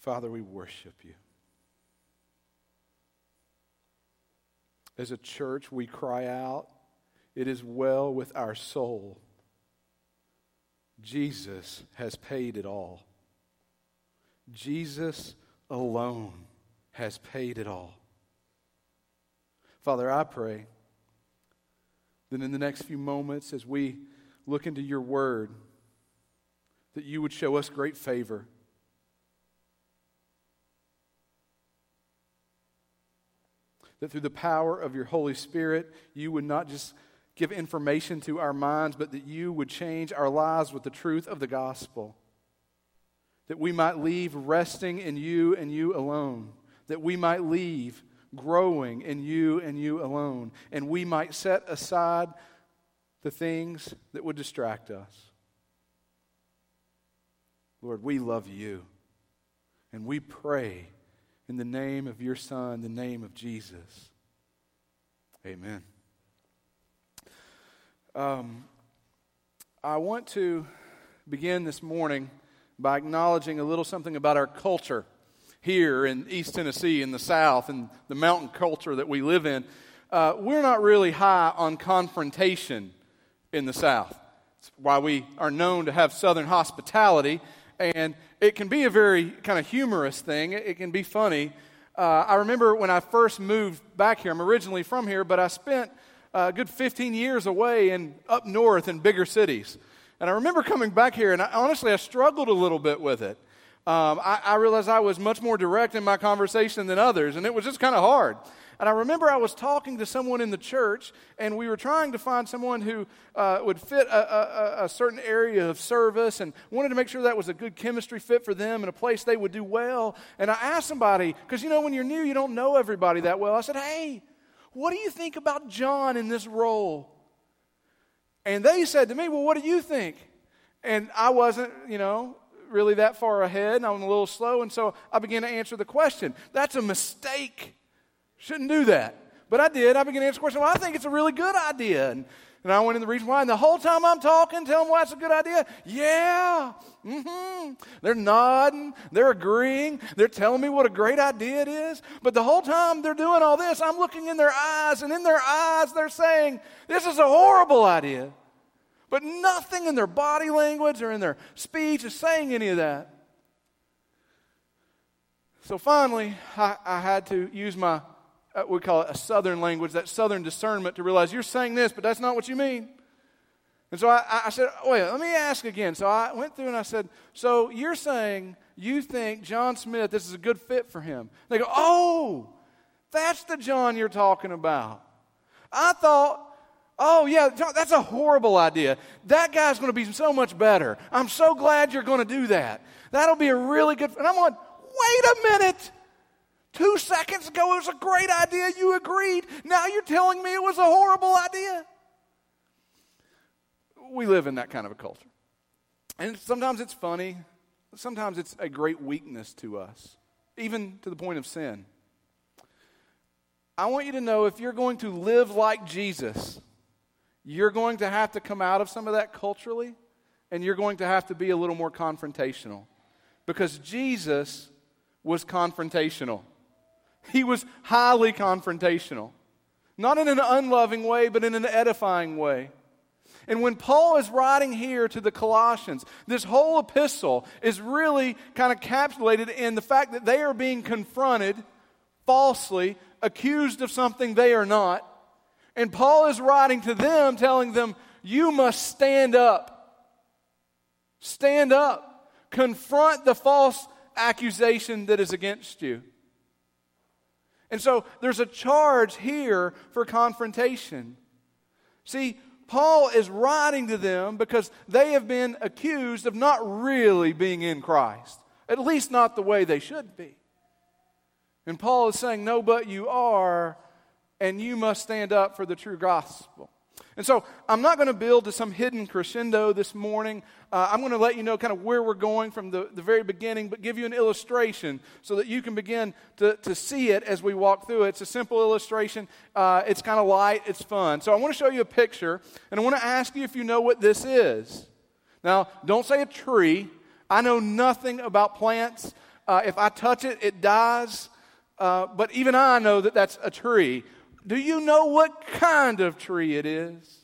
Father, we worship you. As a church, we cry out, It is well with our soul. Jesus has paid it all. Jesus alone has paid it all. Father, I pray that in the next few moments, as we look into your word, that you would show us great favor. That through the power of your Holy Spirit, you would not just give information to our minds, but that you would change our lives with the truth of the gospel. That we might leave resting in you and you alone. That we might leave growing in you and you alone. And we might set aside the things that would distract us. Lord, we love you. And we pray in the name of your Son, the name of Jesus. Amen. Um, I want to begin this morning by acknowledging a little something about our culture here in East Tennessee, in the South, and the mountain culture that we live in. Uh, we're not really high on confrontation in the South. It's why we are known to have Southern hospitality, and it can be a very kind of humorous thing. It, can be funny. Uh, I remember when I first moved back here, I'm originally from here, but I spent a good 15 years away and up north in bigger cities. And I remember coming back here, and I, honestly, I struggled a little bit with it. Um, I, I realized I was much more direct in my conversation than others, and it was just kind of hard. And I remember I was talking to someone in the church, and we were trying to find someone who uh, would fit a, a, a, certain area of service and wanted to make sure that was a good chemistry fit for them and a place they would do well. And I asked somebody, because you know, when you're new, you don't know everybody that well. I said, Hey, what do you think about John in this role? And they said to me, Well, what do you think? And I wasn't, you know, really that far ahead, and I'm a little slow, and so I began to answer the question. That's a mistake. Shouldn't do that. But I did. I began to answer the question. Well, I think it's a really good idea. And, and I went in the reason why. And the whole time I'm talking, tell them why it's a good idea. Yeah. Mm-hmm. They're nodding. They're agreeing. They're telling me what a great idea it is. But the whole time they're doing all this, I'm looking in their eyes, and in their eyes they're saying, This is a horrible idea. But nothing in their body language or in their speech is saying any of that. So finally, I, I had to use my uh, we call it a southern language, that southern discernment to realize you're saying this, but that's not what you mean. And so I, I said, wait, let me ask again. So I went through and I said, so you're saying you think John Smith, this is a good fit for him? They go, oh, that's the John you're talking about. I thought, oh, yeah, that's a horrible idea. That guy's going to be so much better. I'm so glad you're going to do that. That'll be a really good. And I'm like, wait a minute. Two seconds ago, it was a great idea. You agreed. Now you're telling me it was a horrible idea. We live in that kind of a culture. And sometimes it's funny, sometimes it's a great weakness to us, even to the point of sin. I want you to know if you're going to live like Jesus, you're going to have to come out of some of that culturally, and you're going to have to be a little more confrontational. Because Jesus was confrontational. He was highly confrontational, not in an unloving way, but in an edifying way. And when Paul is writing here to the Colossians, this whole epistle is really kind of encapsulated in the fact that they are being confronted falsely, accused of something they are not. And Paul is writing to them, telling them, You must stand up. Stand up. Confront the false accusation that is against you. And so there's a charge here for confrontation. See, Paul is writing to them because they have been accused of not really being in Christ, at least not the way they should be. And Paul is saying, No, but you are, and you must stand up for the true gospel. And so I'm not going to build to some hidden crescendo this morning. Uh, I'm going to let you know kind of where we're going from the, the very beginning, but give you an illustration so that you can begin to, to see it as we walk through it. It's a simple illustration. Uh, it's kind of light, it's fun. So I want to show you a picture, and I want to ask you if you know what this is. Now, don't say a tree. I know nothing about plants. Uh, if I touch it, it dies. Uh, but even I know that that's a tree. Do you know what kind of tree it is?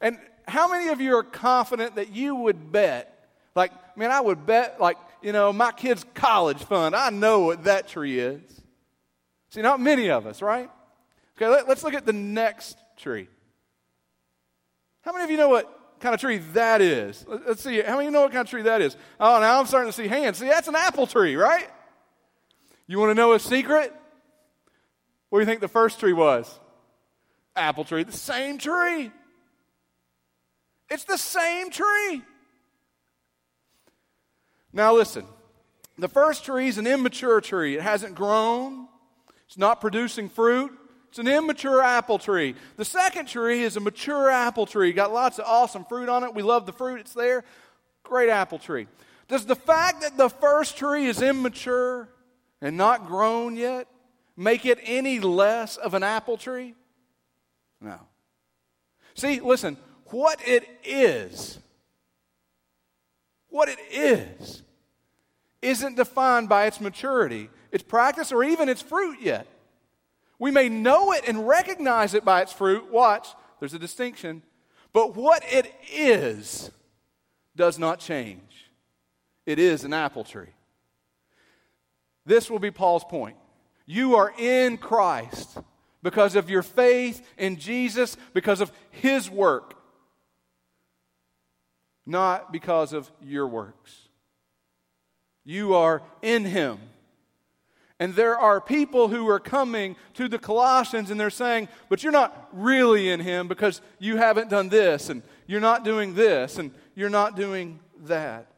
And how many of you are confident that you would bet? Like, man, I would bet, like, you know, my kid's college fund, I know what that tree is. See, not many of us, right? Okay, let, us look at the next tree. How many of you know what kind of tree that is? Let's see. How many of you know what kind of tree that is? Oh, now I'm starting to see hands. See, that's an apple tree, right? You want to know a secret? What do you think the first tree was? Apple tree. The same tree. It's the same tree. Now, listen. The first tree is an immature tree. It hasn't grown, it's not producing fruit. It's an immature apple tree. The second tree is a mature apple tree. Got lots of awesome fruit on it. We love the fruit, it's there. Great apple tree. Does the fact that the first tree is immature and not grown yet make it any less of an apple tree? No. See, listen, what it is, what it is, isn't defined by its maturity, its practice, or even its fruit yet. We may know it and recognize it by its fruit. Watch, there's a distinction. But what it is does not change. It is an apple tree. This will be Paul's point. You are in Christ because of your faith in Jesus, because of his work, not because of your works. You are in him. And there are people who are coming to the Colossians and they're saying, but you're not really in him because you haven't done this, and you're not doing this, and you're not doing that.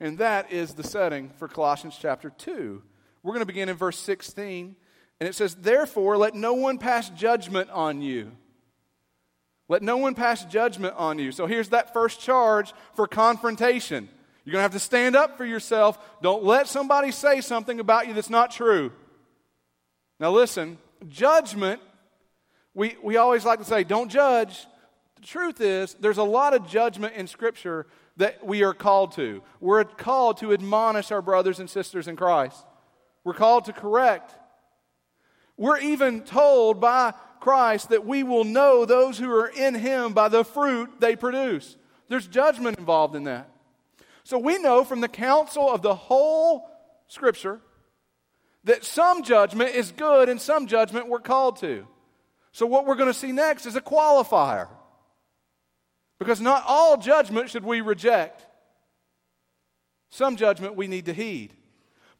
And that is the setting for Colossians chapter 2. We're going to begin in verse 16, and it says, Therefore, let no one pass judgment on you. Let no one pass judgment on you. So here's that first charge for confrontation. You're going to have to stand up for yourself. Don't let somebody say something about you that's not true. Now, listen, judgment, we, we always like to say, don't judge. The truth is, there's a lot of judgment in Scripture that we are called to. We're called to admonish our brothers and sisters in Christ, we're called to correct. We're even told by Christ that we will know those who are in Him by the fruit they produce. There's judgment involved in that. So we know from the counsel of the whole Scripture that some judgment is good and some judgment we're called to. So what we're going to see next is a qualifier. Because not all judgment should we reject. Some judgment we need to heed.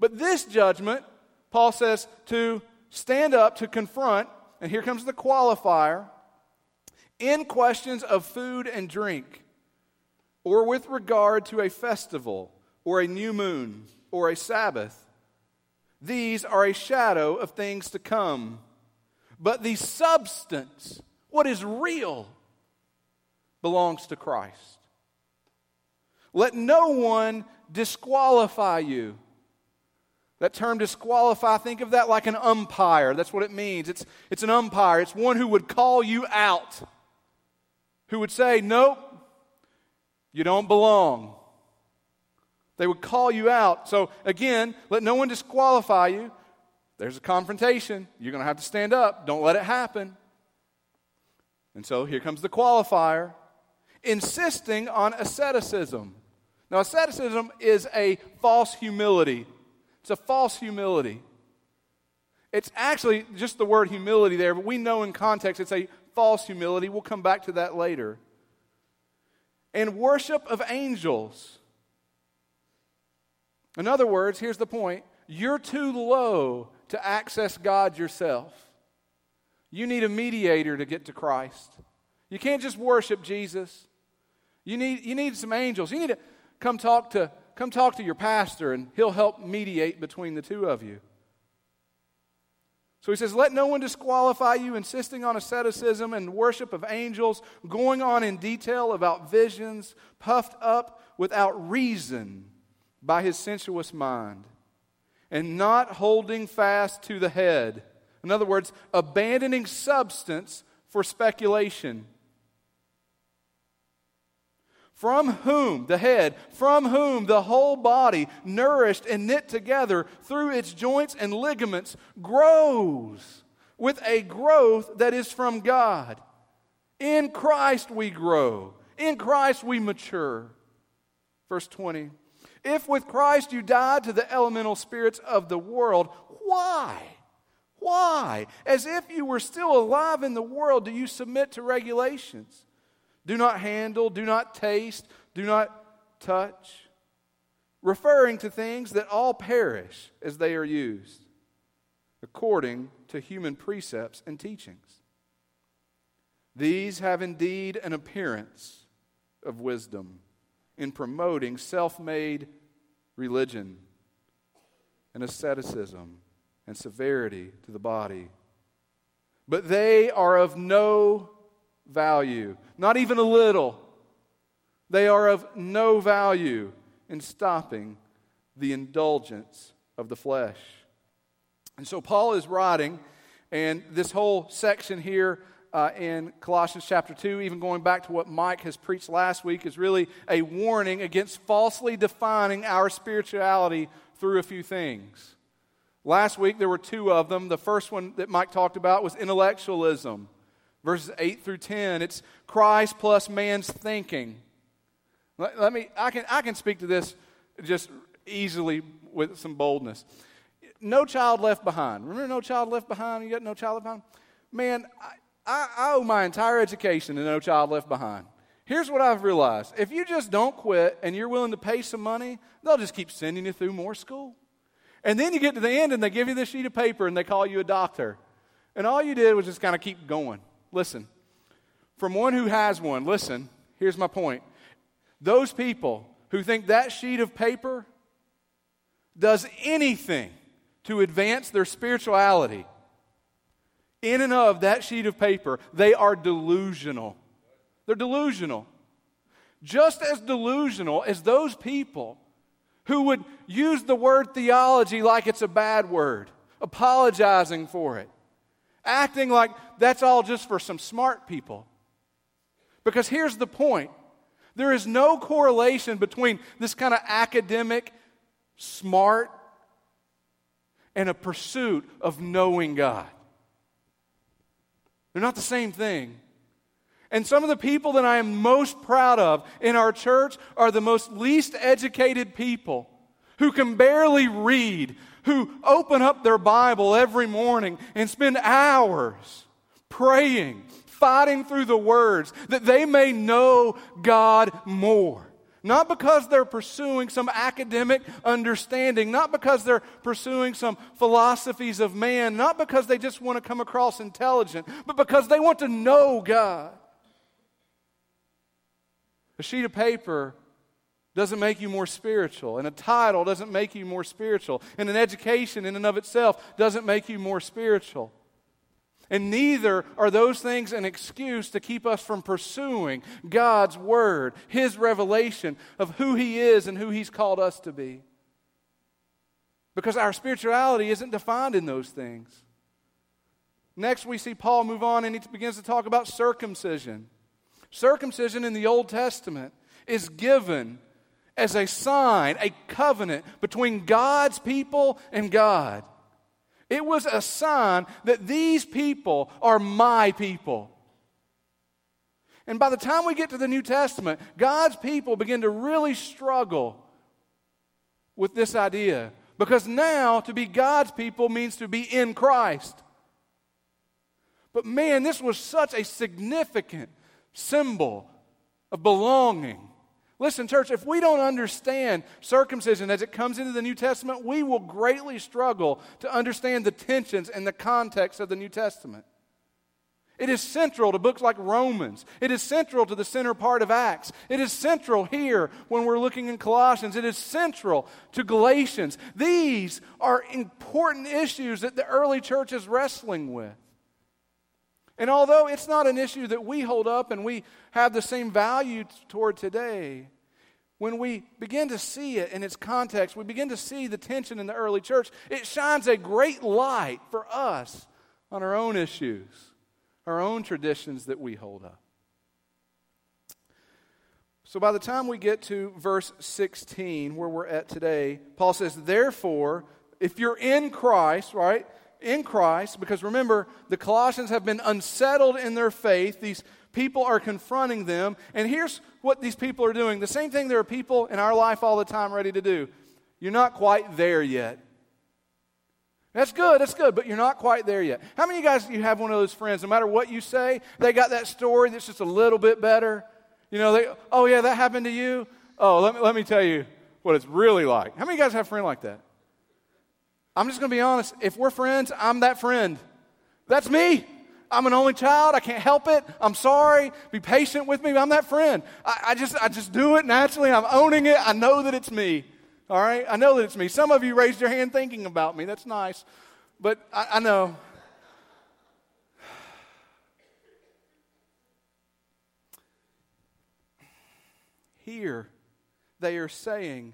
But this judgment, Paul says, to stand up, to confront, and here comes the qualifier, in questions of food and drink or with regard to a festival, or a new moon, or a Sabbath. These are a shadow of things to come. But the substance, what is real, belongs to Christ. Let no one disqualify you. That term disqualify, think of that like an umpire. That's what it means. It's, it's an umpire, it's one who would call you out, who would say, Nope, you don't belong. They would call you out. So, again, let no one disqualify you. There's a confrontation. You're going to have to stand up. Don't let it happen. And so here comes the qualifier insisting on asceticism. Now, asceticism is a false humility. It's a false humility. It's actually just the word humility there, but we know in context it's a false humility. We'll come back to that later and worship of angels. In other words, here's the point you're too low to access God yourself. You need a mediator to get to Christ. You can't just worship Jesus. You need, you need some angels. You need to come talk to come talk to your pastor and he'll help mediate between the two of you. So he says, Let no one disqualify you, insisting on asceticism and worship of angels, going on in detail about visions, puffed up without reason by his sensuous mind, and not holding fast to the head. In other words, abandoning substance for speculation. From whom, the head, from whom the whole body, nourished and knit together through its joints and ligaments, grows with a growth that is from God. In Christ we grow, in Christ we mature. Verse 20 If with Christ you died to the elemental spirits of the world, why? Why? As if you were still alive in the world, do you submit to regulations? Do not handle, do not taste, do not touch, referring to things that all perish as they are used, according to human precepts and teachings. These have indeed an appearance of wisdom in promoting self made religion and asceticism and severity to the body. But they are of no value, not even a little. They are of no value in stopping the indulgence of the flesh. And so Paul is writing, and this whole section here uh, in Colossians chapter 2, even going back to what Mike has preached last week, is really a warning against falsely defining our spirituality through a few things. Last week there were two of them. The first one that Mike talked about was intellectualism verses 8 through 10. It's Christ plus man's thinking. Let, let, me, I can, I can speak to this just easily with some boldness. No child left behind. Remember No Child Left Behind? You got No Child Left Behind? Man, I, I, I owe my entire education to No Child Left Behind. Here's what I've realized if you just don't quit and you're willing to pay some money, they'll just keep sending you through more school. And then you get to the end and they give you this sheet of paper and they call you a doctor. And all you did was just kind of keep going. Listen, from one who has one, listen, here's my point. Those people who think that sheet of paper does anything to advance their spirituality, in and of that sheet of paper, they are delusional. They're delusional. Just as delusional as those people who would use the word theology like it's a bad word, apologizing for it, acting like that's all just for some smart people. Because here's the point there is no correlation between this kind of academic, smart, and a pursuit of knowing God. They're not the same thing. And some of the people that I am most proud of in our church are the most least educated people who can barely read, who open up their Bible every morning and spend hours praying, fighting through the words, that they may know God more. Not because they're pursuing some academic understanding, not because they're pursuing some philosophies of man, not because they just want to come across intelligent, but because they want to know God. A sheet of paper doesn't make you more spiritual, and a title doesn't make you more spiritual, and an education in and of itself doesn't make you more spiritual. And neither are those things an excuse to keep us from pursuing God's Word, His revelation of who He is and who He's called us to be. Because our spirituality isn't defined in those things. Next, we see Paul move on and he begins to talk about circumcision. Circumcision in the Old Testament is given as a sign, a covenant between God's people and God. It was a sign that these people are my people. And by the time we get to the New Testament, God's people begin to really struggle with this idea. Because now to be God's people means to be in Christ. But man, this was such a significant symbol of belonging Listen, church, if we don't understand circumcision as it comes into the New Testament, we will greatly struggle to understand the tensions and the context of the New Testament. It is central to books like Romans. It is central to the center part of Acts. It is central here when we're looking in Colossians. It is central to Galatians. These are important issues that the early church is wrestling with. And although it's not an issue that we hold up and we have the same value toward today, when we begin to see it in its context, we begin to see the tension in the early church, it shines a great light for us on our own issues, our own traditions that we hold up. So by the time we get to verse 16, where we're at today, Paul says, Therefore, if you're in Christ, right? In Christ, because remember, the Colossians have been unsettled in their faith. These people are confronting them. And here's what these people are doing the same thing there are people in our life all the time ready to do. You're not quite there yet. That's good, that's good, but you're not quite there yet. How many of you guys you have one of those friends, no matter what you say, they got that story that's just a little bit better? You know, they, oh yeah, that happened to you? Oh, let me, let me tell you what it's really like. How many of you guys have a friend like that? I'm just going to be honest. If we're friends, I'm that friend. That's me. I'm an only child. I can't help it. I'm sorry. Be patient with me. I'm that friend. I, I, just, I just do it naturally. I'm owning it. I know that it's me. All right? I know that it's me. Some of you raised your hand thinking about me. That's nice. But I, I know. Here, they are saying,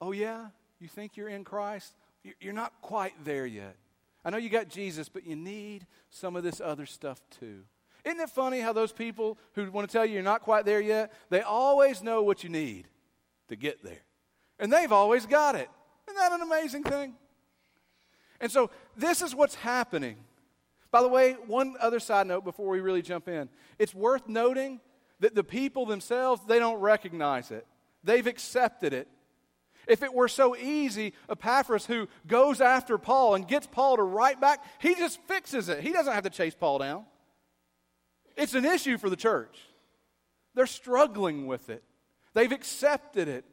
Oh, yeah? You think you're in Christ? You're not quite there yet. I know you got Jesus, but you need some of this other stuff too. Isn't it funny how those people who want to tell you you're not quite there yet, they always know what you need to get there. And they've always got it. Isn't that an amazing thing? And so this is what's happening. By the way, one other side note before we really jump in. It's worth noting that the people themselves, they don't recognize it. They've accepted it. If it were so easy, Epaphras, who goes after Paul and gets Paul to write back, he just fixes it. He doesn't have to chase Paul down. It's an issue for the church. They're struggling with it, they've accepted it.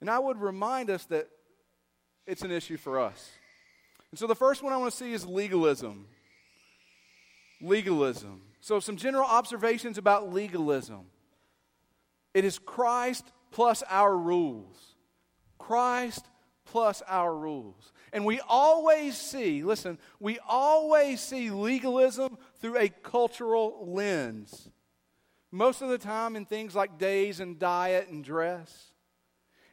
And I would remind us that it's an issue for us. And so the first one I want to see is legalism. Legalism. So, some general observations about legalism. It is Christ plus our rules. Christ plus our rules. And we always see, listen, we always see legalism through a cultural lens. Most of the time in things like days and diet and dress.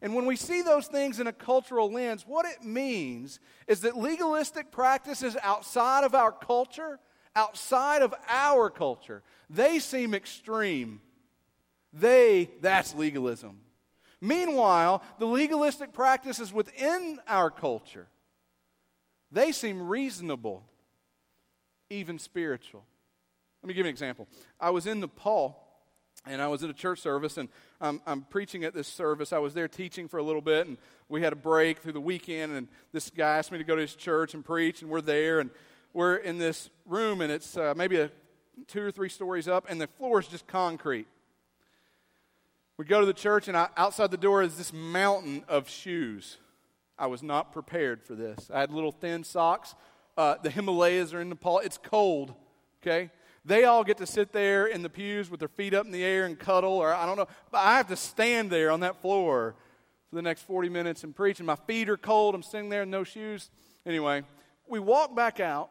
And when we see those things in a cultural lens, what it means is that legalistic practices outside of our culture, outside of our culture, they seem extreme. They, that's legalism. Meanwhile, the legalistic practices within our culture, they seem reasonable, even spiritual. Let me give you an example. I was in Nepal and I was at a church service, and I'm, I'm, preaching at this service. I was there teaching for a little bit, and we had a break through the weekend, and this guy asked me to go to his church and preach, and we're there, and we're in this room, and it's uh, maybe a two or three stories up, and the floor is just concrete. We go to the church, and I, outside the door is this mountain of shoes. I was not prepared for this. I had little thin socks. Uh, the Himalayas are in Nepal. It's cold, okay? They all get to sit there in the pews with their feet up in the air and cuddle, or I don't know. But I have to stand there on that floor for the next 40 minutes and preach, and my feet are cold. I'm sitting there in no shoes. Anyway, we walk back out,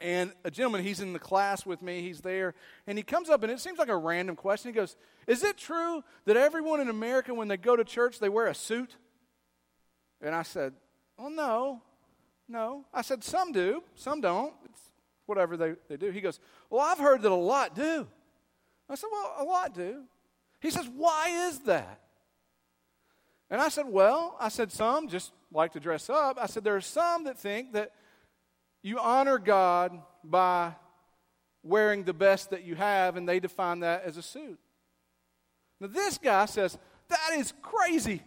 and a gentleman, he's in the class with me, he's there, and he comes up, and it seems like a random question. He goes, Is it true that everyone in America, when they go to church, they wear a suit? And I said, Well, no, no. I said, Some do, some don't. It's whatever they, they do. He goes, Well, I've heard that a lot do. I said, Well, a lot do. He says, Why is that? And I said, Well, I said, Some just like to dress up. I said, There are some that think that you honor God by wearing the best that you have, and they define that as a suit. Now, this guy says, That is crazy.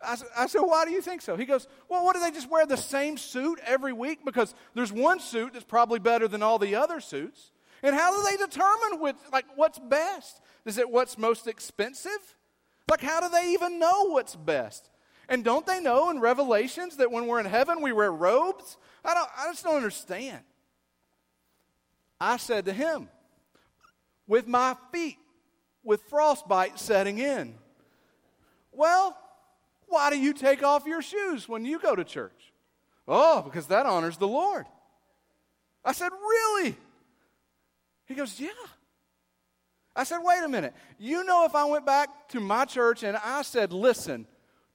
I, I said, Why do you think so? He goes, Well, what do they just wear the same suit every week? Because there's one suit that's probably better than all the other suits. And how do they determine which, like, what's best? Is it what's most expensive? Like, how do they even know what's best? And don't they know in Revelations that when we're in heaven we wear robes? I, don't, I just don't understand. I said to him, with my feet, with frostbite setting in, well, why do you take off your shoes when you go to church? Oh, because that honors the Lord. I said, Really? He goes, Yeah. I said, Wait a minute. You know, if I went back to my church and I said, Listen,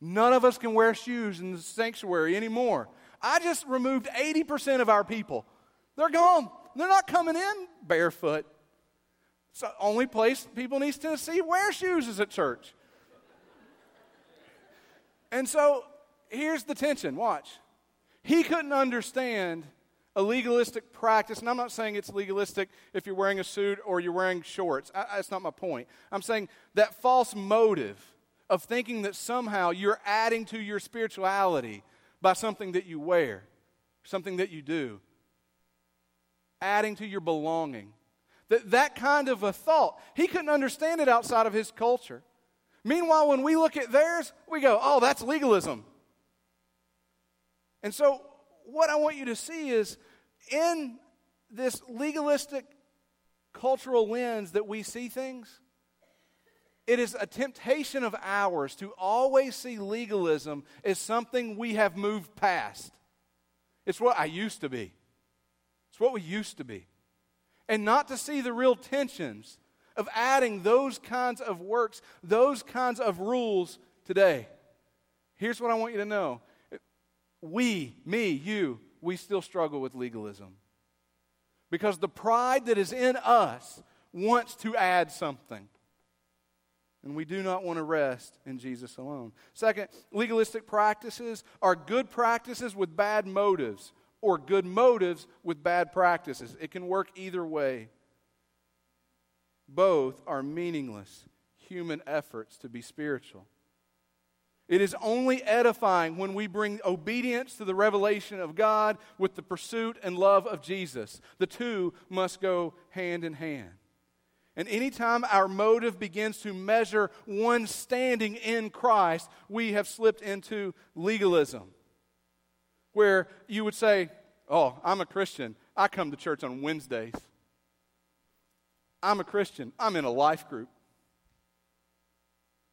none of us can wear shoes in the sanctuary anymore, I just removed 80% of our people. They're gone. They're not coming in barefoot. It's the only place people in East Tennessee wear shoes is at church. And so here's the tension. Watch. He couldn't understand a legalistic practice, and I'm not saying it's legalistic if you're wearing a suit or you're wearing shorts. I, that's not my point. I'm saying that false motive of thinking that somehow you're adding to your spirituality by something that you wear, something that you do, adding to your belonging. That, that kind of a thought, he couldn't understand it outside of his culture. Meanwhile, when we look at theirs, we go, oh, that's legalism. And so, what I want you to see is in this legalistic cultural lens that we see things, it is a temptation of ours to always see legalism as something we have moved past. It's what I used to be, it's what we used to be. And not to see the real tensions of adding those kinds of works, those kinds of rules today. Here's what I want you to know we, me, you, we still struggle with legalism. Because the pride that is in us wants to add something. And we do not want to rest in Jesus alone. Second, legalistic practices are good practices with bad motives, or good motives with bad practices. It can work either way. Both are meaningless human efforts to be spiritual. It is only edifying when we bring obedience to the revelation of God with the pursuit and love of Jesus. The two must go hand in hand. And anytime our motive begins to measure one standing in Christ, we have slipped into legalism. Where you would say, Oh, I'm a Christian. I come to church on Wednesdays. I'm a Christian. I'm in a life group.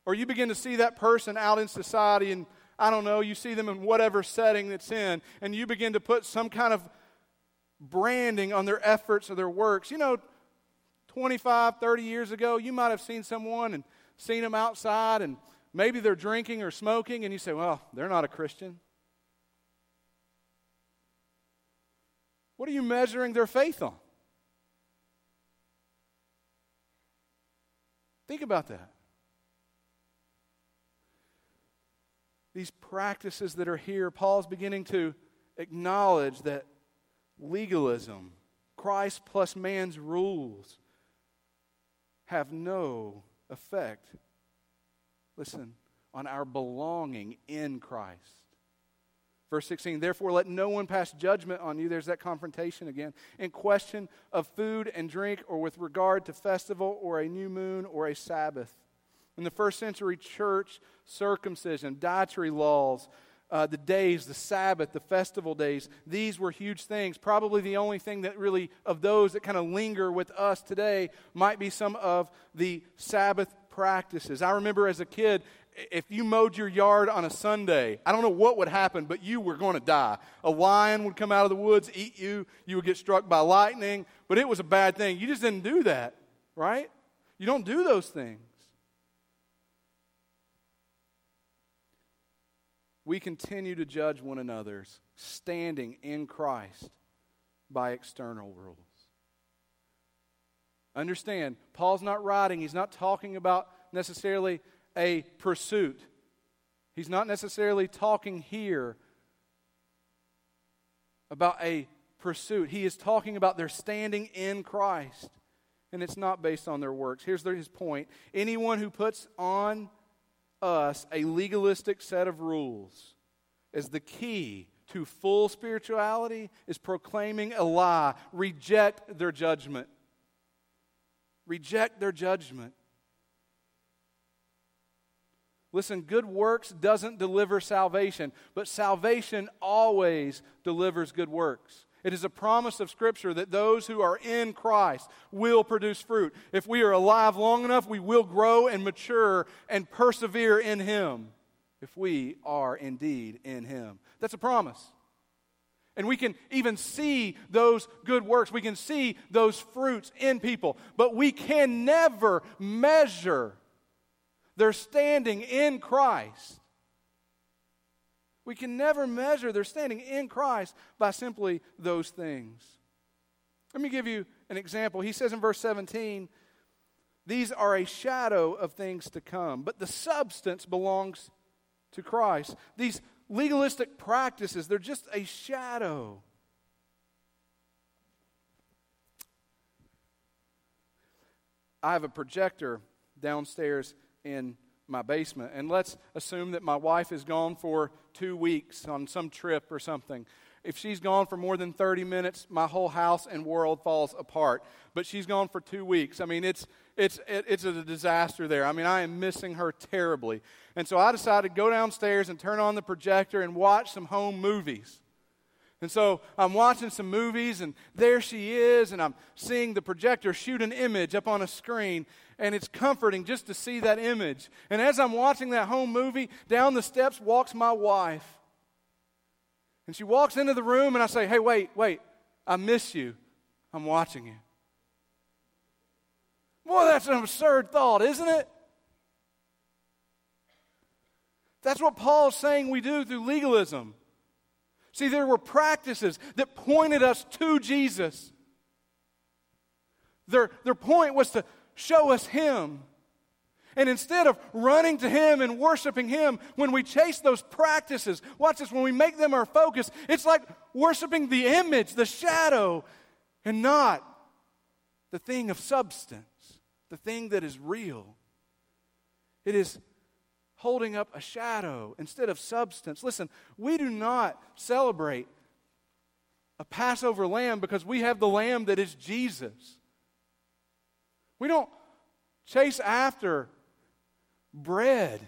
Or you begin to see that person out in society and I don't know, you see them in whatever setting that's in, and you begin to put some kind of branding on their efforts or their works. You know, 25, 30 years ago, you might have seen someone and seen them outside, and maybe they're drinking or smoking, and you say, well, they're not a Christian. What are you measuring their faith on? Think about that. these practices that are here, Paul's beginning to acknowledge that legalism, Christ plus man's rules, have no effect, listen, on our belonging in Christ. Verse 16, therefore let no one pass judgment on you. There's that confrontation again. In question of food and drink, or with regard to festival, or a new moon, or a Sabbath in the first century church, circumcision, dietary laws, uh, the days, the Sabbath, the festival days, these were huge things. Probably the only thing that really, of those that kind of linger with us today, might be some of the Sabbath practices. I remember as a kid, if you mowed your yard on a Sunday, I don't know what would happen, but you were going to die. A lion would come out of the woods, eat you, you would get struck by lightning, but it was a bad thing. You just didn't do that, right? You don't do those things. We continue to judge one another's standing in Christ by external rules. Understand, Paul's not writing, he's not talking about necessarily a pursuit. He's not necessarily talking here about a pursuit. He is talking about their standing in Christ. And it's not based on their works. Here's his point anyone who puts on us a legalistic set of rules as the key to full spirituality is proclaiming a lie. Reject their judgment. Reject their judgment. Listen, good works doesn't deliver salvation, but salvation always delivers good works. It is a promise of Scripture that those who are in Christ will produce fruit. If we are alive long enough, we will grow and mature and persevere in Him if we are indeed in Him. That's a promise. And we can even see those good works. We can see those fruits in people. But we can never measure their standing in Christ we can never measure their standing in Christ by simply those things. Let me give you an example. He says in verse 17, These are a shadow of things to come, but the substance belongs to Christ. These legalistic practices, they're just a shadow. I have a projector downstairs in my basement. And let's assume that my wife is gone for two weeks on some trip or something. If she's gone for more than 30 minutes, my whole house and world falls apart. But she's gone for two weeks. I mean, it's, it's, it's a disaster there. I mean, I am missing her terribly. And so I decided to go downstairs and turn on the projector and watch some home movies. And so I'm watching some movies, and there she is, and I'm seeing the projector shoot an image up on a screen, and it's comforting just to see that image. And as I'm watching that home movie, down the steps walks my wife. And she walks into the room, and I say, Hey, wait, wait, I miss you. I'm watching you. Boy, that's an absurd thought, isn't it? That's what Paul's saying we do through legalism. See, there were practices that pointed us to Jesus. Their, their point was to show us Him. And instead of running to Him and worshiping Him, when we chase those practices, watch this, when we make them our focus, it's like worshiping the image, the shadow, and not the thing of substance, the thing that is real. It is holding up a shadow instead of substance. Listen, we do not celebrate a Passover lamb because we have the lamb that is Jesus. We don't chase after bread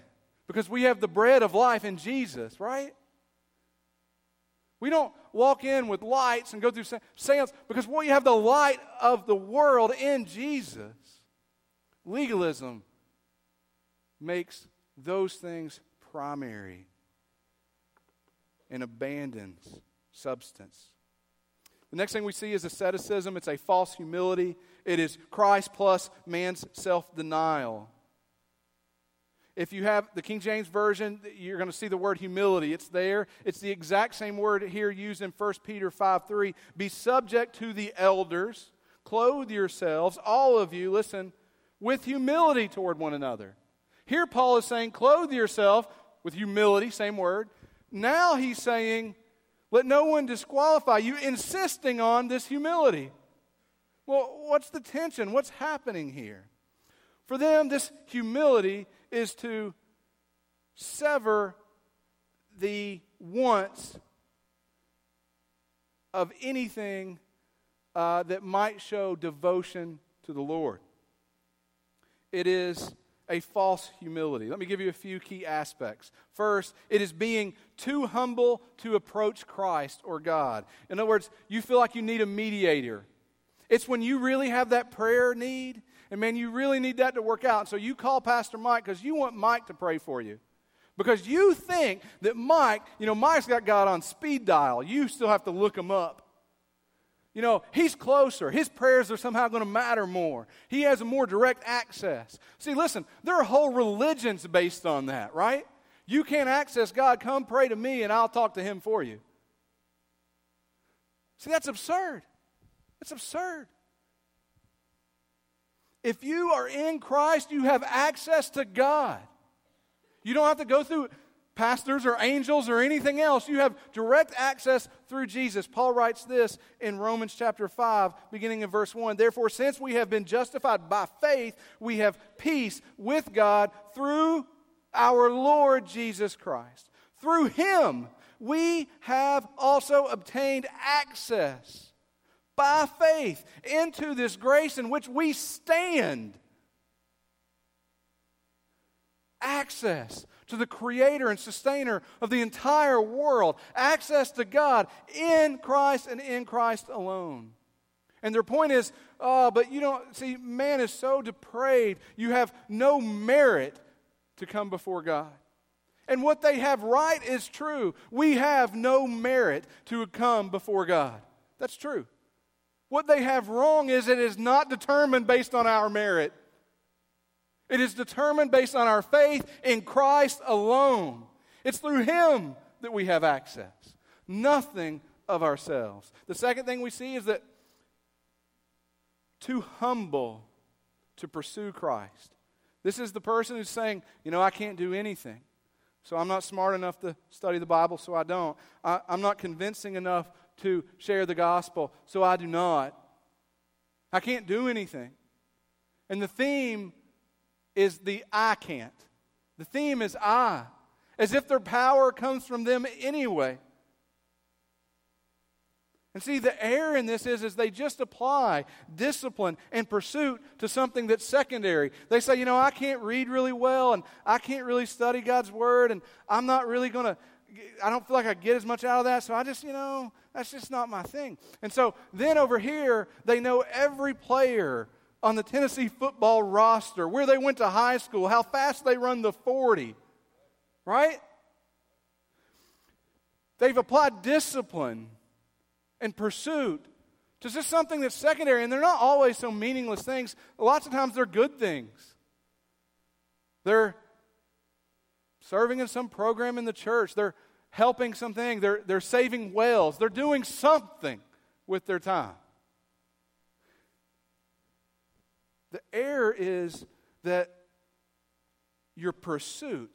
because we have the bread of life in Jesus, right? We don't walk in with lights and go through seance because we have the light of the world in Jesus. Legalism makes those things primary and abandons substance. The next thing we see is asceticism. It's a false humility. It is Christ plus man's self denial. If you have the King James Version, you're going to see the word humility. It's there. It's the exact same word here used in 1 Peter 5 3. Be subject to the elders, clothe yourselves, all of you, listen, with humility toward one another. Here, Paul is saying, clothe yourself with humility, same word. Now he's saying, let no one disqualify you, insisting on this humility. Well, what's the tension? What's happening here? For them, this humility is to sever the wants of anything uh, that might show devotion to the Lord. It is a false humility. Let me give you a few key aspects. First, it is being too humble to approach Christ or God. In other words, you feel like you need a mediator. It's when you really have that prayer need, and man, you really need that to work out. And So you call Pastor Mike because you want Mike to pray for you. Because you think that Mike, you know, Mike's got God on speed dial. You still have to look him up. You know, he's closer. His prayers are somehow going to matter more. He has a more direct access. See, listen, there are whole religions based on that, right? You can't access God. Come pray to me and I'll talk to him for you. See, that's absurd. That's absurd. If you are in Christ, you have access to God. You don't have to go through pastors or angels or anything else. You have direct access through Jesus. Paul writes this in Romans chapter 5, beginning in verse 1. Therefore, since we have been justified by faith, we have peace with God through our Lord Jesus Christ. Through him, we have also obtained access by faith into this grace in which we stand. Access to the creator and sustainer of the entire world, access to God in Christ and in Christ alone. And their point is, oh, but you don't see, man is so depraved, you have no merit to come before God. And what they have right is true. We have no merit to come before God. That's true. What they have wrong is it is not determined based on our merit. It is determined based on our faith in Christ alone. It's through Him that we have access, nothing of ourselves. The second thing we see is that too humble to pursue Christ. This is the person who's saying, you know, I can't do anything. So I'm not smart enough to study the Bible, so I don't. I, am not convincing enough to share the gospel, so I do not. I can't do anything. And the theme is the I can't. The theme is I, as if their power comes from them anyway. And see, the error in this is, is they just apply discipline and pursuit to something that's secondary. They say, you know, I can't read really well, and I can't really study God's Word, and I'm not really going to, I don't feel like I get as much out of that, so I just, you know, that's just not my thing. And so then over here, they know every player on the Tennessee football roster, where they went to high school, how fast they run the 40, right? They've applied discipline and pursuit to just something that's secondary. And they're not always so meaningless things. Lots of times they're good things. They're serving in some program in the church. They're helping something. They're, they're saving wells. They're doing something with their time. The error is that your pursuit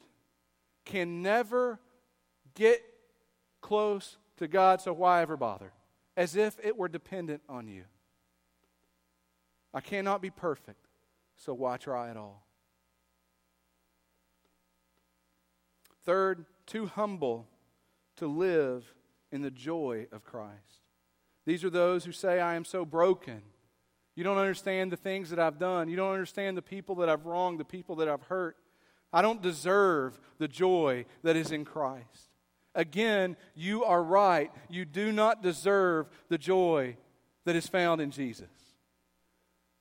can never get close to God, so why ever bother? as if it were dependent on you. I cannot be perfect, so why try at all? Third, too humble to live in the joy of Christ. These are those who say, I am so broken. You don't understand the things that I've done. You don't understand the people that I've wronged, the people that I've hurt. I don't deserve the joy that is in Christ. Again, you are right. You do not deserve the joy that is found in Jesus.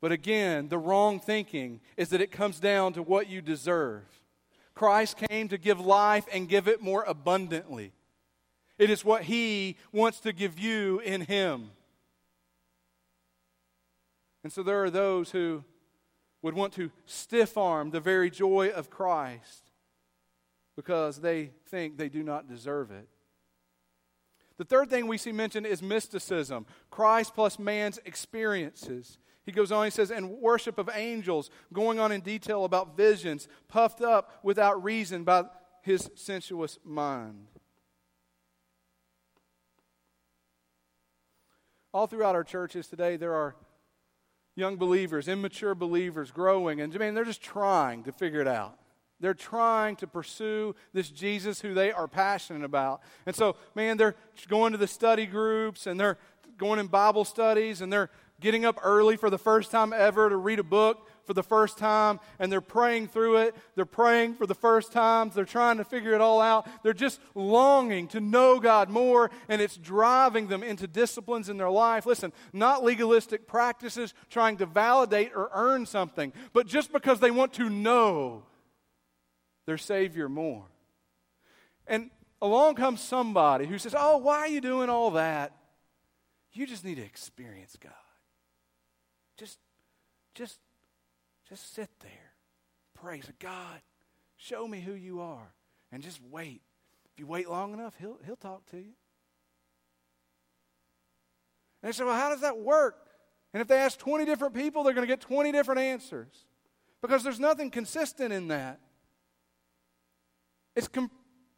But again, the wrong thinking is that it comes down to what you deserve. Christ came to give life and give it more abundantly. It is what He wants to give you in Him. And so there are those who would want to stiff arm the very joy of Christ because they think they do not deserve it. The third thing we see mentioned is mysticism Christ plus man's experiences. He goes on, he says, and worship of angels, going on in detail about visions, puffed up without reason by his sensuous mind. All throughout our churches today, there are young believers, immature believers growing, and I mean, they're just trying to figure it out. They're trying to pursue this Jesus who they are passionate about. And so, man, they're going to the study groups and they're going in Bible studies and they're getting up early for the first time ever to read a book for the first time and they're praying through it. They're praying for the first time. They're trying to figure it all out. They're just longing to know God more and it's driving them into disciplines in their life. Listen, not legalistic practices trying to validate or earn something, but just because they want to know their Savior more. And along comes somebody who says, Oh, why are you doing all that? You just need to experience God. Just, just, just sit there. Praise God. Show me who you are. And just wait. If you wait long enough, he'll, he'll talk to you. And they say, Well, how does that work? And if they ask 20 different people, they're going to get 20 different answers. Because there's nothing consistent in that. It's, com-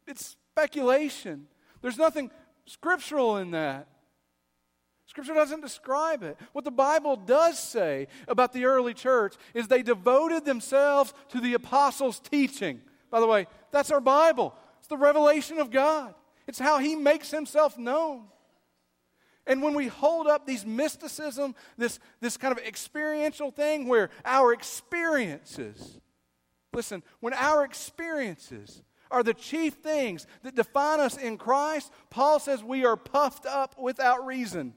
it's speculation. There's nothing scriptural in that. Scripture doesn't describe it. What the Bible does say about the early church is they devoted themselves to the apostles' teaching. By the way, that's our Bible. It's the revelation of God. It's how he makes himself known. And when we hold up these mysticism, this, this kind of experiential thing where our experiences, listen, when our experiences are the chief things that define us in Christ, Paul says we are puffed up without reason.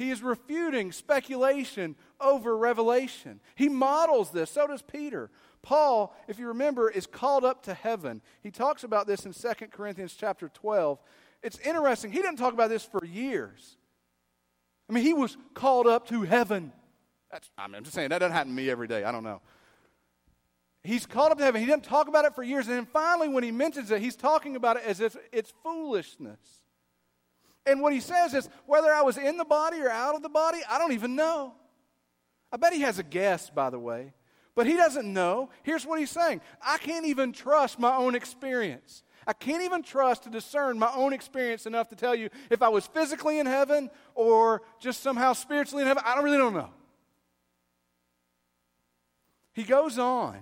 He is refuting speculation over revelation. He models this. So does Peter. Paul, if you remember, is called up to heaven. He talks about this in 2 Corinthians chapter 12. It's interesting. He didn't talk about this for years. I mean, he was called up to heaven. That's, I'm just saying, that doesn't happen to me every day. I don't know. He's called up to heaven. He didn't talk about it for years. And then finally, when he mentions it, he's talking about it as if it's foolishness. And what he says is whether I was in the body or out of the body, I don't even know. I bet he has a guess, by the way. But he doesn't know. Here's what he's saying I can't even trust my own experience. I can't even trust to discern my own experience enough to tell you if I was physically in heaven or just somehow spiritually in heaven. I don't really don't know. He goes on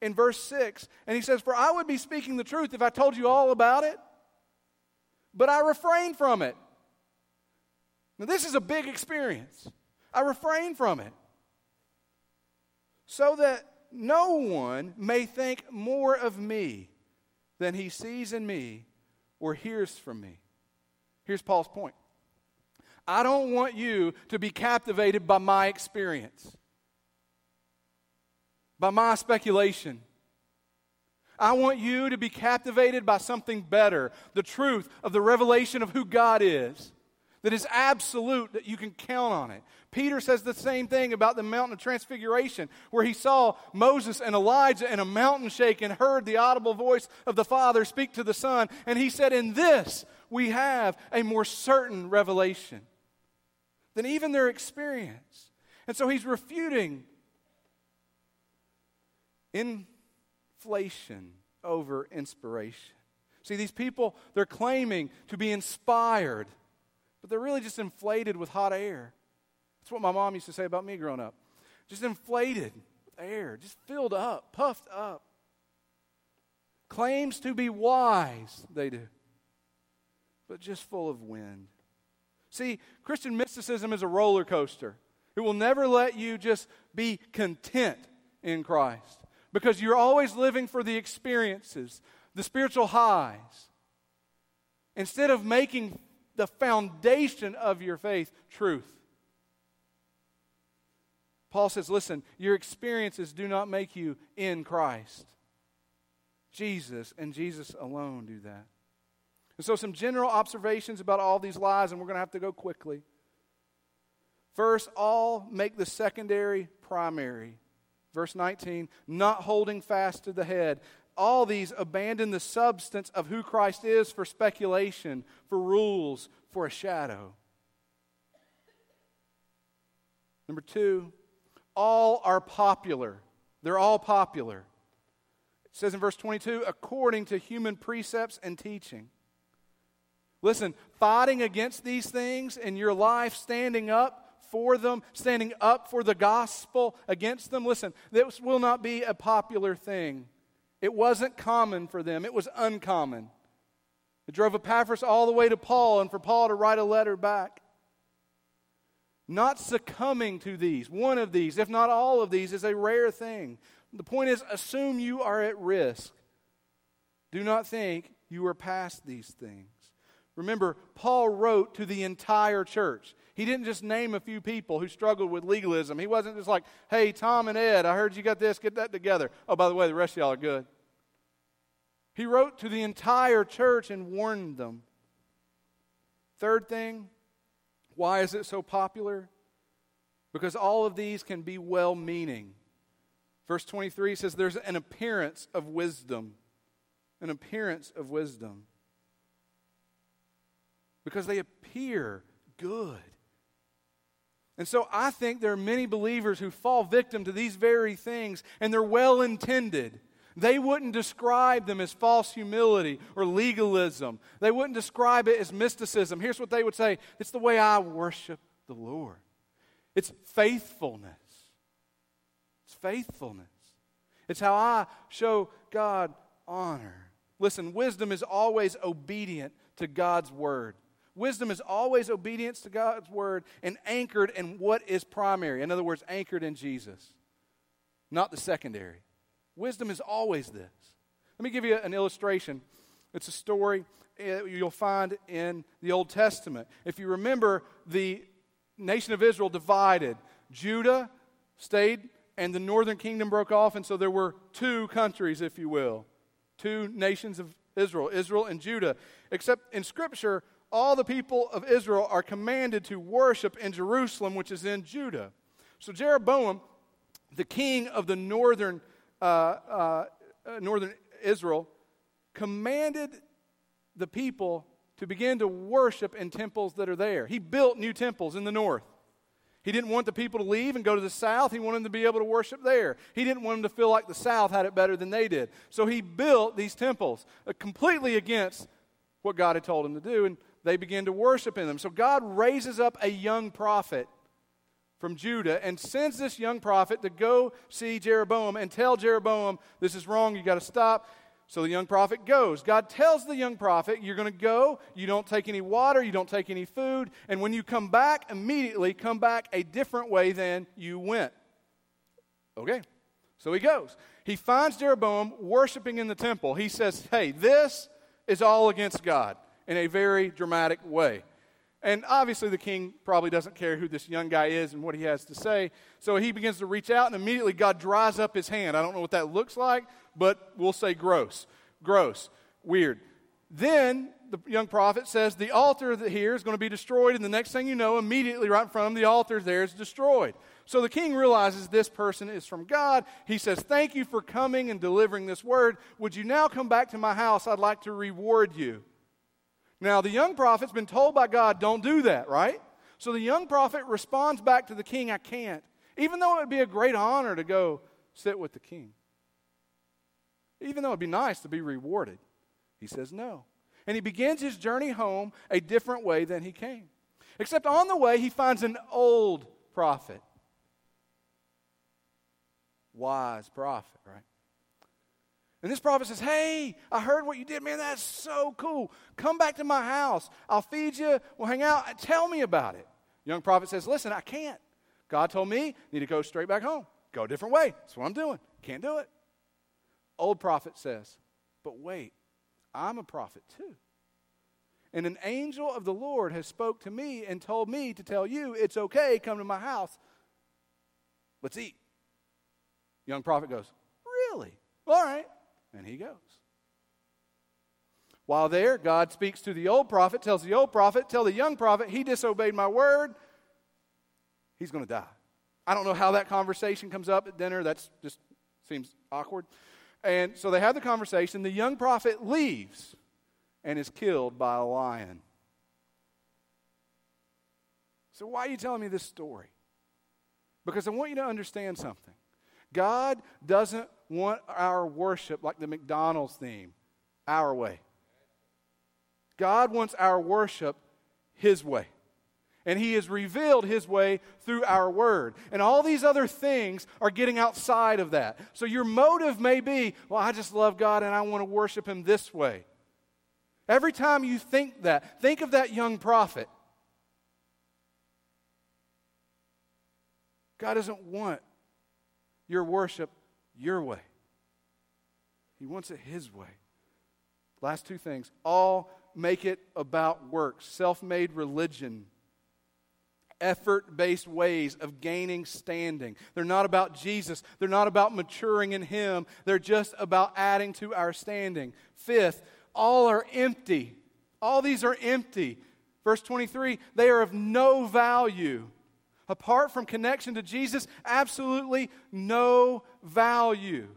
in verse 6 and he says, For I would be speaking the truth if I told you all about it, but I refrain from it. Now, this is a big experience. I refrain from it so that no one may think more of me than he sees in me or hears from me. Here's Paul's point I don't want you to be captivated by my experience, by my speculation. I want you to be captivated by something better the truth of the revelation of who God is that is absolute, that you can count on it. Peter says the same thing about the mountain of transfiguration, where he saw Moses and Elijah in a mountain shake and heard the audible voice of the Father speak to the Son. And he said, In this we have a more certain revelation than even their experience. And so he's refuting inflation over inspiration. See, these people, they're claiming to be inspired but they're really just inflated with hot air. That's what my mom used to say about me growing up. Just inflated with air, just filled up, puffed up. Claims to be wise, they do, but just full of wind. See, Christian mysticism is a roller coaster. It will never let you just be content in Christ because you're always living for the experiences, the spiritual highs. Instead of making the foundation of your faith truth. Paul says, listen, your experiences do not make you in Christ. Jesus and Jesus alone do that. And so, some general observations about all these lies, and we're going to have to go quickly. First, all make the secondary primary. Verse 19, not holding fast to the head all these abandon the substance of who Christ is for speculation, for rules, for a shadow. Number two, all are popular. They're all popular. It says in verse 22 according to human precepts and teaching. Listen, fighting against these things in your life, standing up for them, standing up for the gospel against them, listen, this will not be a popular thing. It wasn't common for them, it was uncommon. It drove Epaphras all the way to Paul and for Paul to write a letter back. Not succumbing to these, one of these, if not all of these, is a rare thing. The point is, assume you are at risk. Do not think you are past these things. Remember, Paul wrote to the entire church. He didn't just name a few people who struggled with legalism. He wasn't just like, hey, Tom and Ed, I heard you got this, get that together. Oh, by the way, the rest of y'all are good. He wrote to the entire church and warned them. Third thing, why is it so popular? Because all of these can be well meaning. Verse 23 says there's an appearance of wisdom. An appearance of wisdom. Because they appear good. And so I think there are many believers who fall victim to these very things, and they're well intended. They wouldn't describe them as false humility or legalism. They wouldn't describe it as mysticism. Here's what they would say it's the way I worship the Lord, it's faithfulness. It's faithfulness. It's how I show God honor. Listen, wisdom is always obedient to God's word. Wisdom is always obedience to God's word and anchored in what is primary. In other words, anchored in Jesus, not the secondary. Wisdom is always this. Let me give you an illustration. It's a story eh, you'll find in the Old Testament. If you remember, the nation of Israel divided. Judah stayed, and the northern kingdom broke off, and so there were two countries, if you will, two nations of Israel, Israel and Judah. Except in Scripture, all the people of Israel are commanded to worship in Jerusalem, which is in Judah. So Jeroboam, the king of the northern, uh, uh, northern Israel, commanded the people to begin to worship in temples that are there. He built new temples in the north. He didn't want the people to leave and go to the south. He wanted them to be able to worship there. He didn't want them to feel like the south had it better than they did. So he built these temples uh, completely against what God had told him to do, and they begin to worship in them. So God raises up a young prophet from Judah and sends this young prophet to go see Jeroboam and tell Jeroboam, This is wrong, you got to stop. So the young prophet goes. God tells the young prophet, You're going to go. You don't take any water. You don't take any food. And when you come back, immediately come back a different way than you went. Okay. So he goes. He finds Jeroboam worshiping in the temple. He says, Hey, this is all against God in a very dramatic way. And obviously, the king probably doesn't care who this young guy is and what he has to say. So he begins to reach out, and immediately God dries up his hand. I don't know what that looks like, but we'll say gross. Gross. Weird. Then the young prophet says the altar here is going to be destroyed, and the next thing you know, immediately right in front of him, the altar there is destroyed. So the king realizes this person is from God. He says, Thank you for coming and delivering this word. Would you now come back to my house? I'd like to reward you. Now, the young prophet's been told by God, Don't do that, right? So the young prophet responds back to the king, I can't, even though it would be a great honor to go sit with the king even though it'd be nice to be rewarded. He says no. And he begins his journey home a different way than he came. Except on the way, he finds an old prophet. Wise prophet, right? And this prophet says, Hey, I heard what you did, man. That's so cool. Come back to my house. I'll feed you. We'll hang out. Tell me about it. Young prophet says, Listen, I can't. God told me, need to go straight back home. Go a different way. That's what I'm doing. Can't do it. Old prophet says, But wait, I'm a prophet too. And an angel of the Lord has spoke to me and told me to tell you, it's okay, come to my house. Let's eat. Young prophet goes, Really? All right. And he goes. While there, God speaks to the old prophet, tells the old prophet, tell the young prophet, he disobeyed my word. He's going to die. I don't know how that conversation comes up at dinner. That's just seems awkward. And so they have the conversation. The young prophet leaves and is killed by a lion. So, why are you telling me this story? Because I want you to understand something. God doesn't want our worship like the McDonald's theme, our way. God wants our worship His way. And he has revealed his way through our word. And all these other things are getting outside of that. So your motive may be, well, I just love God and I want to worship him this way. Every time you think that, think of that young prophet. God doesn't want your worship your way, He wants it His way. Last two things all make it about works, self made religion effort based ways of gaining standing. They're not about Jesus, they're not about maturing in Him, they're just about adding to our standing. Fifth, all are empty. All these are empty. Verse 23 they are of no value. Apart from connection to Jesus, absolutely no value.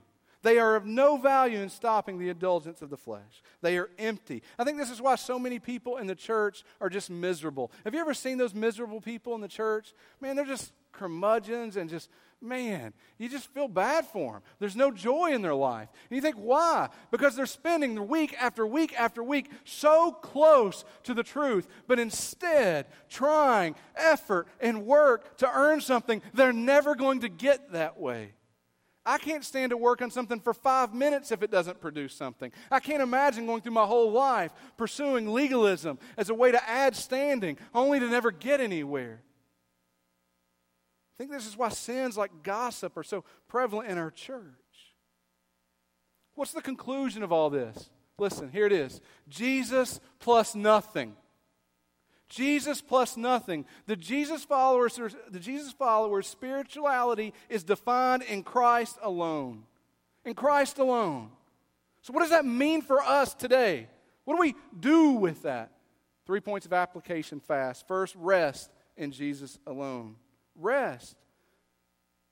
They are of no value in stopping the indulgence of the flesh. They are empty. I think this is why so many people in the church are just miserable. Have you ever seen those miserable people in the church? Man, they're just curmudgeons and just, man, you just feel bad for them. There's no joy in their life. And you think, why? Because they're spending the week after week after week so close to the truth, but instead trying effort and work to earn something they're never going to get that way. I can't stand to work on something for five minutes if it doesn't produce something. I can't imagine going through my whole life pursuing legalism as a way to add standing, only to never get anywhere. I think this is why sins like gossip are so prevalent in our church. What's the conclusion of all this? Listen, here it is Jesus plus nothing. Jesus plus nothing. The Jesus followers, the Jesus followers' spirituality is defined in Christ alone. In Christ alone. So, what does that mean for us today? What do we do with that? Three points of application fast. First, rest in Jesus alone. Rest.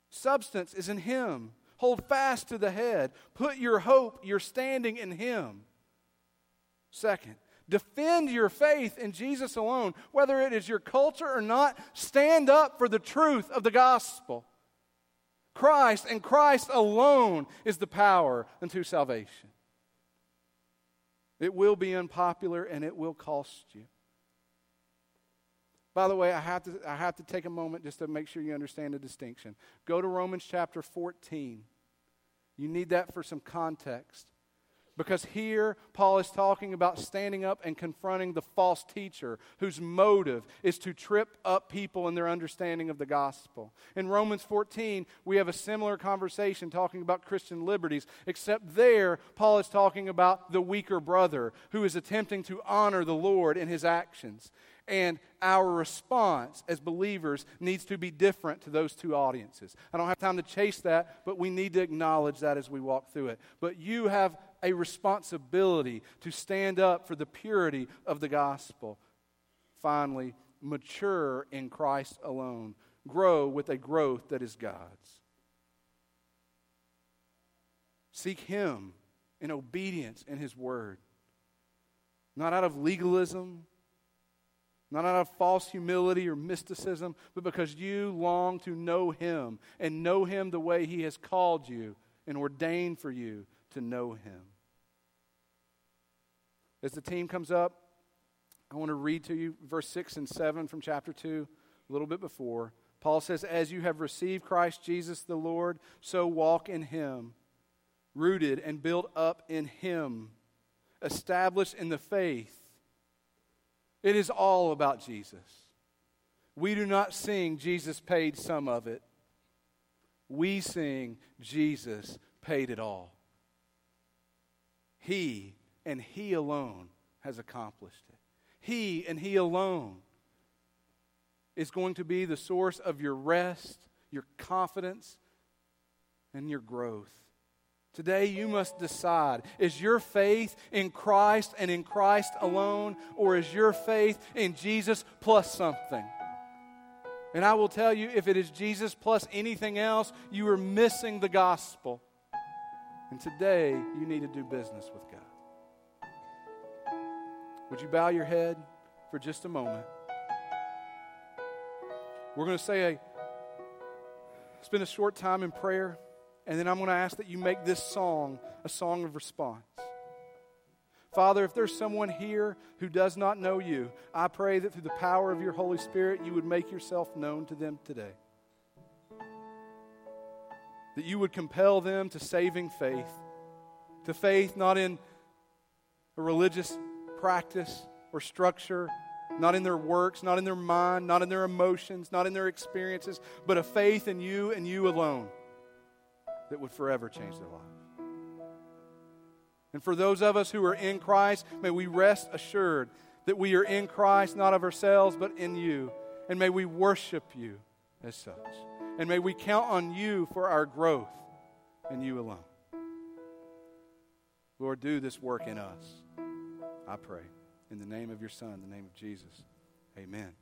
Substance is in Him. Hold fast to the head. Put your hope, your standing in Him. Second, Defend your faith in Jesus alone. Whether it is your culture or not, stand up for the truth of the gospel. Christ and Christ alone is the power unto salvation. It will be unpopular and it will cost you. By the way, I have, to, I have to take a moment just to make sure you understand the distinction. Go to Romans chapter 14. You need that for some context. Because here, Paul is talking about standing up and confronting the false teacher whose motive is to trip up people in their understanding of the gospel. In Romans 14, we have a similar conversation talking about Christian liberties, except there, Paul is talking about the weaker brother who is attempting to honor the Lord in his actions. And our response as believers needs to be different to those two audiences. I don't have time to chase that, but we need to acknowledge that as we walk through it. But you have a responsibility to stand up for the purity of the gospel. Finally, mature in Christ alone. Grow with a growth that is God's. Seek Him in obedience in His Word. Not out of legalism, not out of false humility or mysticism, but because you long to know Him and know Him the way He has called you and ordained for you to know Him. As the team comes up, I want to read to you verse 6 and 7 from chapter 2, a little bit before. Paul says, As you have received Christ Jesus the Lord, so walk in Him, rooted and built up in Him, established in the faith it is all about Jesus. We do not sing, Jesus paid some of it. We sing, Jesus paid it all. He and He alone has accomplished it. He and He alone is going to be the source of your rest, your confidence, and your growth. Today, you must decide is your faith in Christ and in Christ alone, or is your faith in Jesus plus something? And I will tell you, if it is Jesus plus anything else, you are missing the gospel. And today, you need to do business with God. Would you bow your head for just a moment? We're going to say a spend a short time in prayer. And then I'm going to ask that you make this song a song of response. Father, if there's someone here who does not know you, I pray that through the power of your Holy Spirit, you would make yourself known to them today. That you would compel them to saving faith, to faith not in a religious practice or structure, not in their works, not in their mind, not in their emotions, not in their experiences, but a faith in you and you alone that would forever change their life. And for those of us who are in Christ, may we rest assured that we are in Christ, not of ourselves, but in you. And may we worship you as such. And may we count on you for our growth and you alone. Lord, do this work in us. I pray. In the name of your Son, the name of Jesus. Amen.